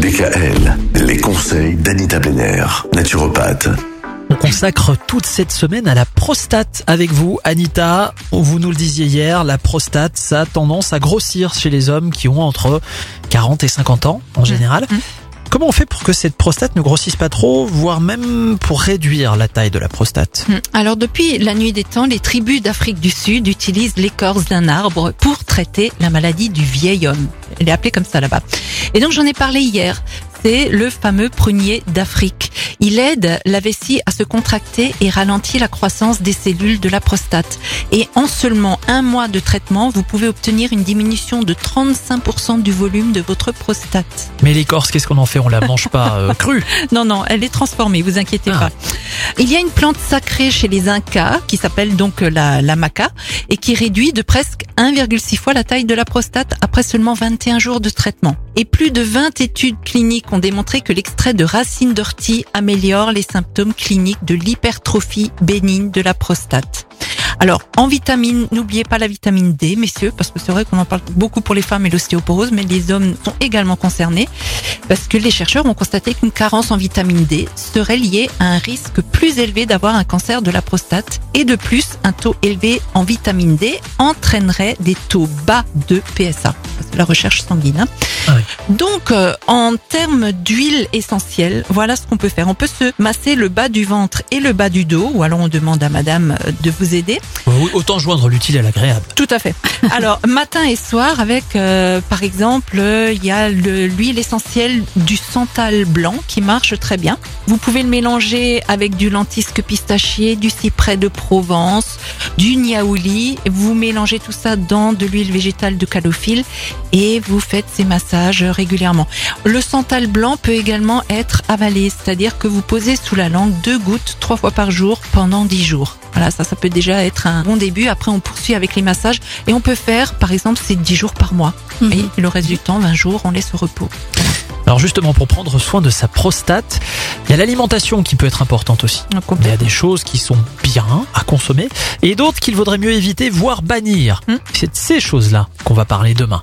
DKL, les conseils d'Anita Benner, naturopathe. On consacre toute cette semaine à la prostate avec vous, Anita. Vous nous le disiez hier, la prostate, ça a tendance à grossir chez les hommes qui ont entre 40 et 50 ans en général. Mmh. Comment on fait pour que cette prostate ne grossisse pas trop, voire même pour réduire la taille de la prostate? Hmm. Alors depuis la nuit des temps, les tribus d'Afrique du Sud utilisent l'écorce d'un arbre pour traiter la maladie du vieil homme. Elle est appelée comme ça là-bas. Et donc j'en ai parlé hier. C'est le fameux prunier d'Afrique. Il aide la vessie à se contracter et ralentit la croissance des cellules de la prostate. Et en seulement un mois de traitement, vous pouvez obtenir une diminution de 35% du volume de votre prostate. Mais l'écorce, qu'est-ce qu'on en fait? On la mange pas euh, crue Non, non, elle est transformée, vous inquiétez Ah. pas. Il y a une plante sacrée chez les Incas qui s'appelle donc la, la maca et qui réduit de presque 1,6 fois la taille de la prostate après seulement 21 jours de traitement. Et plus de 20 études cliniques ont démontré que l'extrait de racine d'ortie améliore les symptômes cliniques de l'hypertrophie bénigne de la prostate. Alors, en vitamine, n'oubliez pas la vitamine D, messieurs, parce que c'est vrai qu'on en parle beaucoup pour les femmes et l'ostéoporose, mais les hommes sont également concernés, parce que les chercheurs ont constaté qu'une carence en vitamine D serait liée à un risque plus élevé d'avoir un cancer de la prostate, et de plus, un taux élevé en vitamine D entraînerait des taux bas de PSA. La recherche sanguine. hein. Ah oui. Donc, euh, en termes d'huile essentielle, voilà ce qu'on peut faire. On peut se masser le bas du ventre et le bas du dos, ou alors on demande à madame euh, de vous aider. Oui, Autant joindre l'utile à l'agréable. Tout à fait. Alors, matin et soir, avec, euh, par exemple, euh, il y a le- l'huile essentielle du santal blanc qui marche très bien. Vous pouvez le mélanger avec du lentisque pistachier, du cyprès de Provence, du niaouli. Vous mélangez tout ça dans de l'huile végétale de calophylle et vous faites ces massages régulièrement. Le santal blanc peut également être avalé, c'est-à-dire que vous posez sous la langue deux gouttes trois fois par jour pendant dix jours. Voilà, ça, ça peut déjà être un bon début. Après, on poursuit avec les massages et on peut faire, par exemple, c'est 10 jours par mois. Et le reste du temps, 20 jours, on laisse au repos. Alors justement, pour prendre soin de sa prostate, il y a l'alimentation qui peut être importante aussi. On Il y a des choses qui sont bien à consommer et d'autres qu'il vaudrait mieux éviter, voire bannir. Hmm. C'est de ces choses-là qu'on va parler demain.